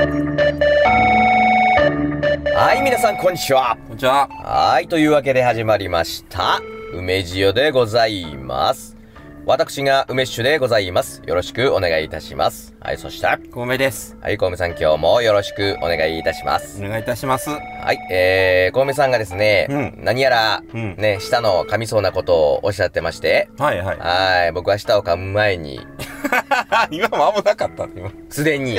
はい、皆さん、こんにちは。こんにちは。はい、というわけで始まりました。梅塩でございます。私が梅酒でございます。よろしくお願いいたします。はい、そして、小梅です。はい、小梅さん今日もよろしくお願いいたします。お願いいたします。はい、えー、小梅さんがですね、うん何やら、うんね、舌の噛みそうなことをおっしゃってまして、はいはい。はい、僕は舌を噛む前に、今も危なかったね、今。すでに、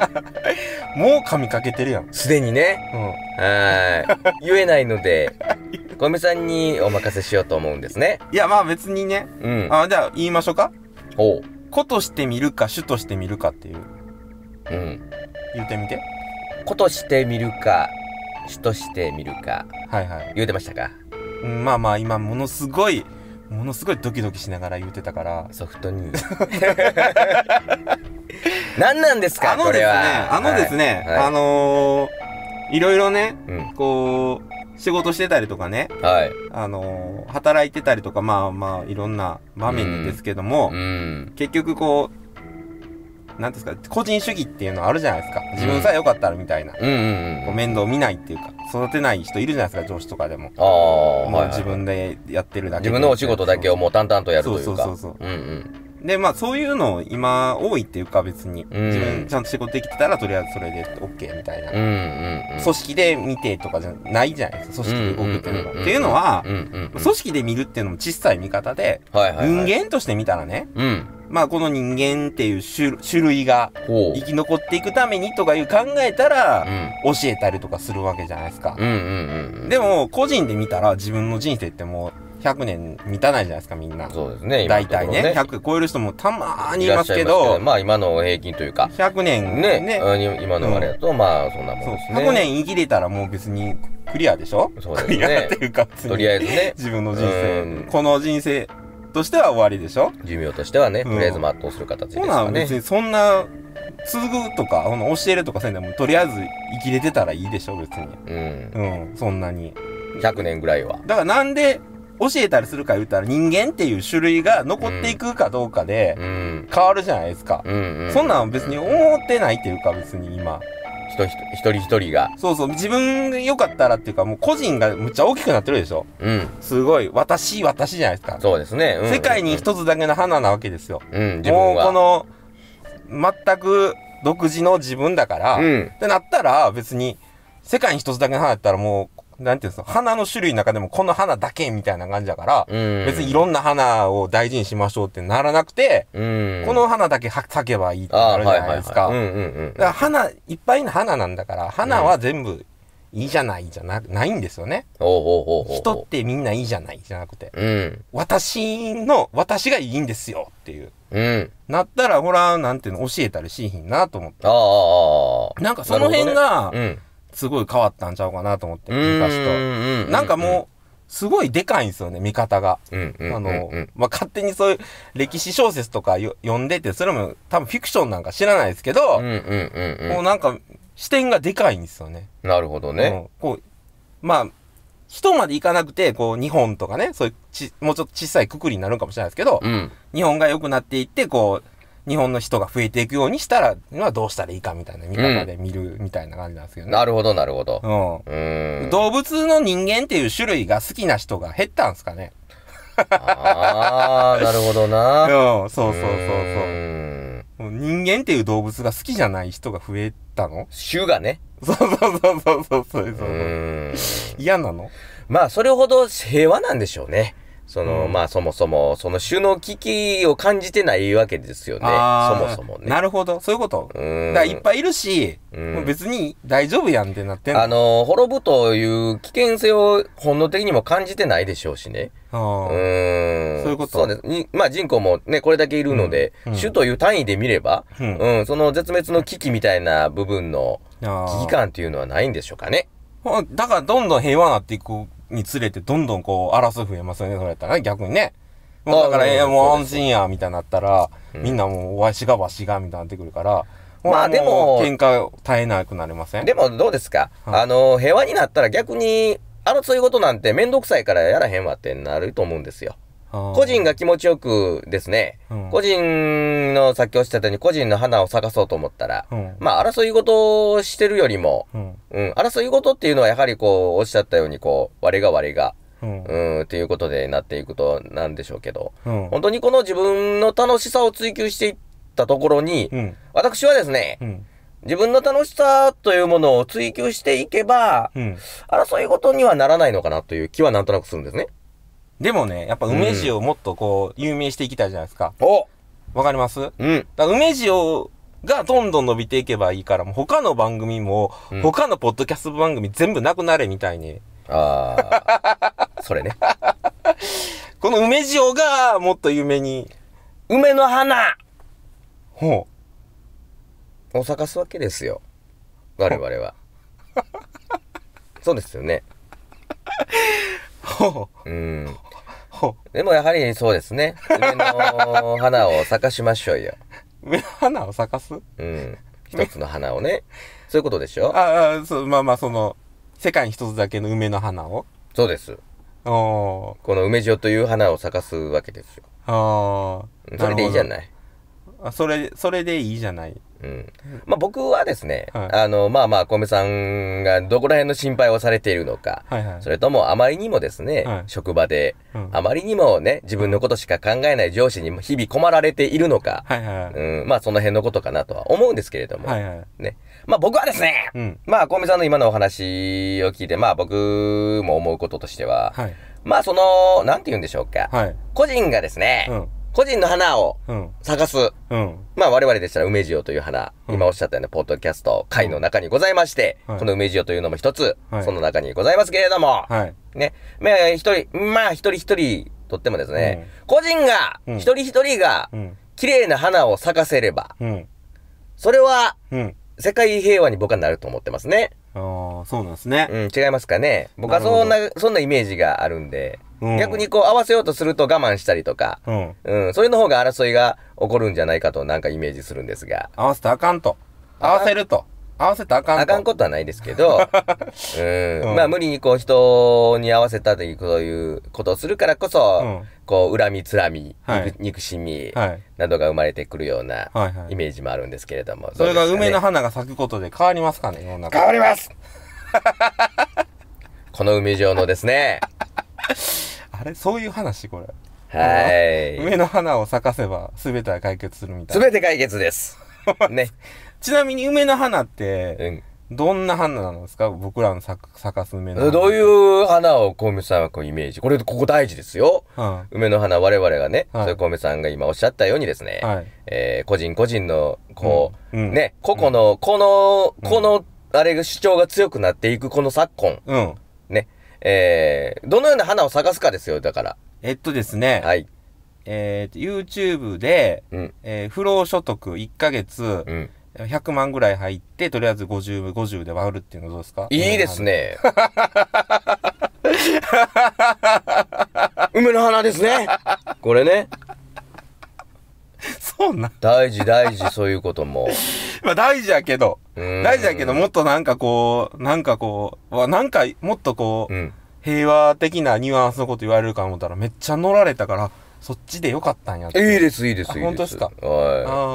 もう噛みかけてるやん。すでにね、うん。はい、言えないので、小梅さんにお任せしようと思うんですね。いや、まあ別にね。うん。あ、じゃあ言いましょうか。おう。子として見るか、主として見るかっていう。うん。言ってみて。子として見るか、主として見るか、はいはい。言うてましたか？うん、まあまあ今、ものすごい、ものすごいドキドキしながら言ってたから。ソフトに。何なんですかあのですねこれは。、あのですね、はいはいあのー、いろいろね、うん。こう、仕事してたりとかね、はい。あのー、働いてたりとか、まあまあ、いろんな場面にですけども、うん。結局こう、なんていうんですか、個人主義っていうのあるじゃないですか。自分さえ良かったらみたいな。うんうんうん。こう面倒見ないっていうか、育てない人いるじゃないですか、上司とかでも。ああ、もはいはいう自分でやってるだけで自分のお仕事だけをもう淡々とやるというか。そうそうそうそううんうん。で、まあそういうの今多いっていうか別に。うん自分ちゃんと仕事できてたらとりあえずそれで OK みたいな。うんうんうん。組織で見てとかじゃないじゃないですか、組織で動くっていうのが。んんんっていうのはう、んうんうん。組織で見るっていうのも小さい見方で、はいはいはい。人間として見たらね、うん。まあこの人間っていう種種類が。生き残っていくためにとかいう考えたらう、ん。教えたりとかするわけじゃないですか。でも、個人で見たら自分の人生ってもう100年満たないじゃないですか、みんな。そうですね、大体ところね。100超える人もたまーにいますけゃいますけど、ど、まあ今の平均というか、100年ね、ね、今のあれだと、まあそんなもんですね。100年生きれたらもう別にクリアでしょ？そうですね。クリアっていうか、とりあえずね、自分の人うん。生、この人生としては終わりでしょ？寿命としてはね、うんとりあえず全うする形ですほかねな別。にそんな、継ぐとか、教えるとかせんでも、とりあえず生きれてたらいいでしょ、別に。うん。うん、そんなに。100年ぐらいは。だからなんで教えたりするか言ったら人間っていう種類が残っていくかどうかでうん。変わるじゃないですか。うんうん。そんなん別に思ってないっていうか別に今。人一人一人が。そうそう、自分が良かったらっていうかもう個人がむっちゃ大きくなってるでしょうん。すごい、私、私じゃないですか。そうですね。うん世界に一つだけの花なわけですよ。うん、自もう。この、全く独自の自分だから、うん。ってなったら別に世界に一つだけの花だったらもう、なんていうんですか、花の種類の中でもこの花だけみたいな感じだから、うん。別にいろんな花を大事にしましょうってならなくて、うん。この花だけは咲けばいいってなるじゃないですか。だ。から花、いっぱいの花なんだから、花は全部いいじゃないじゃな、ないんですよね。人ってみんないいじゃないじゃなくて、うん。私の、私がいいんですよっていう。うん。なったら、ほら、なんていうの、教えたりしひんなと思って。ああ。なんかその辺が、うん。すごい変わったんちゃうかなと思って、うん。昔と。うんなんかもう、すごいでかいんですよね、見方が。あのまあ、勝手にそういう歴史小説とかよ読んでて、それも多分フィクションなんか知らないですけど。もうんなんか視点がでかいんですよね。なるほどね。うんこう、まあ、人までいかなくて、こう、日本とかね、そういうち、もうちょっと小さいくくりになるかもしれないですけど、うん。日本が良くなっていって、こう、日本の人が増えていくようにしたら、はどうしたらいいかみたいな見方で見るみたいな感じなんですけどね。なるほど、なるほど。ううん。ん。動物の人間っていう種類が好きな人が減ったんですかね。ああ、なるほど うん、な。そうそうそうそう。う人間っていう動物が好きじゃない人が増えたの？種がね。そうそうそうそうそうそうそう。嫌なの？まあ、それほど平和なんでしょうね。その、うんまあ、そもそも、その種の危機を感じてないわけですよね。そもそもね。なるほど。そういうこと。うん。だいっぱいいるし、うん別に大丈夫やんってなってんの。あの、滅ぶという危険性を本能的にも感じてないでしょうしね。あうん。そういうことそうです。にまあ人口もね、これだけいるので、うんうん種という単位で見れば、うんうん、その絶滅の危機みたいな部分の危機感っていうのはないんでしょうかね。だからどんどん平和になっていくにつれて、どんどんこう、争い増えますよね、それやったらね、逆にね。もうだから、えーもう安心や、みたいになったら、うん。みんなもう、わしがわしが、みたいになってくるから、まあでもう喧嘩絶えなくなりません？でもどうですか、はい。あの、平和になったら逆に、争い事なんてめんどくさいからやらへんわってなると思うんですよ。個人が気持ちよくですね、うん個人のさっきおっしゃったように個人の花を咲かそうと思ったら、うんまあ争い事をしてるよりも、うん。うん、争い事っていうのはやはりこう、おっしゃったようにこう、我が我が、うん。うん、っていうことでなっていくとなんでしょうけど、うん。本当にこの自分の楽しさを追求していったところに、うん。私はですね、うん。自分の楽しさというものを追求していけば、うん。争い事にはならないのかなという気はなんとなくするんですね。でもね、やっぱ梅塩をもっとこう、有名していきたいじゃないですか。おわかります？だかうん。ら梅塩がどんどん伸びていけばいいから、もう他の番組も、うん他のポッドキャスト番組全部なくなれみたいに。ああ、それね。この梅塩がもっと有名に。梅の花ほを咲かすわけですよ。我々は。そうですよね。う。ほう。うん。ほでもやはりそうですね。梅の花を咲かしましょうよ。う。梅の花を咲かす？うん。一つの花をね。そういうことでしょ？ああ、そう、まあまあその、世界に一つだけの梅の花を？そうです。おー。この梅塩という花を咲かすわけですよ。ああ。それでいいじゃい。ない。あそれ、それでいいじゃない。うん。まあ僕はですね、はいあの、まあまあ、小梅さんがどこら辺の心配をされているのか、はいはい。それともあまりにもですね、はい職場で、うんあまりにもね、自分のことしか考えない上司に日々困られているのか、はいはい。うん、まあその辺のことかなとは思うんですけれども、はいはい。ね。まあ僕はですね、うん。まあ小梅さんの今のお話を聞いて、まあ僕も思うこととしては、はい。まあその、なんて言うんでしょうか、はい。個人がですね、うん。個人の花をうん。咲かす。うん。まあ我々でしたら梅塩という花、うん今おっしゃったようなポッドキャスト会の中にございまして、はいこの梅塩というのも一つ、はいその中にございますけれども、はい。ね、まあ一人、まあ一人一人とってもですね、個人が、うん一人一人がうん。綺麗な花を咲かせれば、うん。それはうん。世界平和に僕はなると思ってますね。ああ、そうなんですね。うん、違いますかね。僕はそんな、そんなイメージがあるんで、うん逆にこう合わせようとすると我慢したりとか、うん。うん、それの方が争いが起こるんじゃないかとなんかイメージするんですが、合わせたらあかんと。合わせると。合わせたらあかんと。あかんことはないですけど、うん、うんまあ無理にこう人に合わせたという、そういうことをするからこそ、うんこう恨みつらみ、はい憎憎しみはい。などが生まれてくるようなはいはいイメージもあるんですけれども。それがどうですかね梅の花が咲くことで変わりますかね、世の中。変わります この梅状のですね、あれそういう話これ。はい。梅の花を咲かせば全ては解決するみたいな。すべて解決です。ね。ちなみに梅の花って、うん。どんな花なんですか？僕らの咲く咲かす梅の花。どういう花を小梅さんはこうイメージ？これ、ここ大事ですよ。は梅の花、我々がね、はいそういう小梅さんが今おっしゃったようにですね、い。はい。えー個人個人の、こう、うんうんね、個々の、この、この、あれが主張が強くなっていくこの昨今、うん。ね、えー、どのような花を咲かすかですよ、だから。えっとですね、はい。えーと、YouTube で、うん。えー不労所得1ヶ月うん。100万ぐらい入って、とりあえず50、50で割るっていうのどうですか？いいです。ね。梅の花ですね。これね。そうなん。大事大事、そういうことも。まあ大事やけど、うん大事やけど、もっとなんかこう、なんかこう、わなんかもっとこう、うん。平和的なニュアンスのこと言われるか思ったらめっちゃ乗られたから、そっちでよかったんやって。いいです、いいです、いいです。あ本当ですか？はい。あ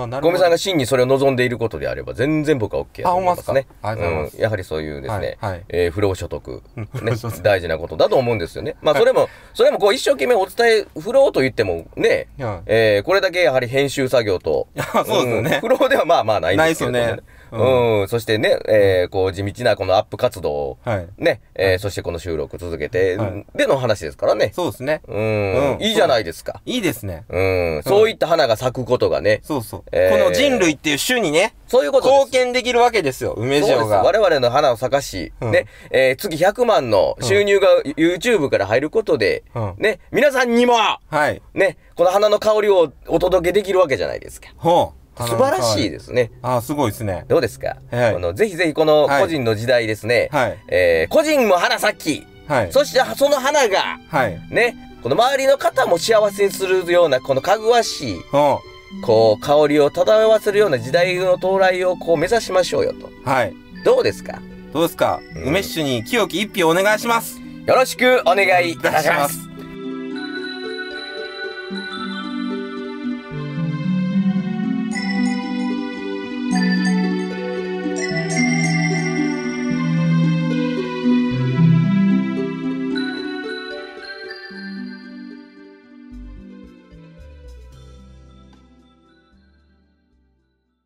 ーなるほど。小梅さんが真にそれを望んでいることであれば、全然僕は OK だと思いますね。あほんまっすか？ありがとうございます。うんやはりそういうですね、はいはい。えー不労所得、ね 労所得、大事なことだと思うんですよね。まあ、それも、それもこう一生懸命お伝え、不労と言ってもね、はい。えーこれだけやはり編集作業と、い やそうですよね。ん不労ではまあまあないんですけれども、ないっすよねうん、そしてね、えーこう地道なこのアップ活動を、はい。ね、えーそしてこの収録続けて、はいでの話ですからね。そうですね。うん、うんいいじゃないですか。いいですね。うん、そういった花が咲くことがね、そうそう。えーこの人類っていう種にね、そういうこと。貢献できるわけですよ、梅。塩が。我々の花を咲かし、うんね、えー月100万の収入が YouTube から入ることで、うんね、皆さんにも、はい。ね、この花の香りをお届けできるわけじゃないですか。ほう。素晴らしいですね。あすごいですね。どうですか、はい、あのぜひぜひこの個人の時代ですね、はい、えー、個人も花咲き、はい、そしてその花が、はい、ね、この周りの方も幸せにするような、このかぐわしい、こう、香りを漂わせるような時代の到来をこう目指しましょうよと。はい。どうですか？どうですか、うん、梅酒に清き一票お願いします。よろしくお願いいたします。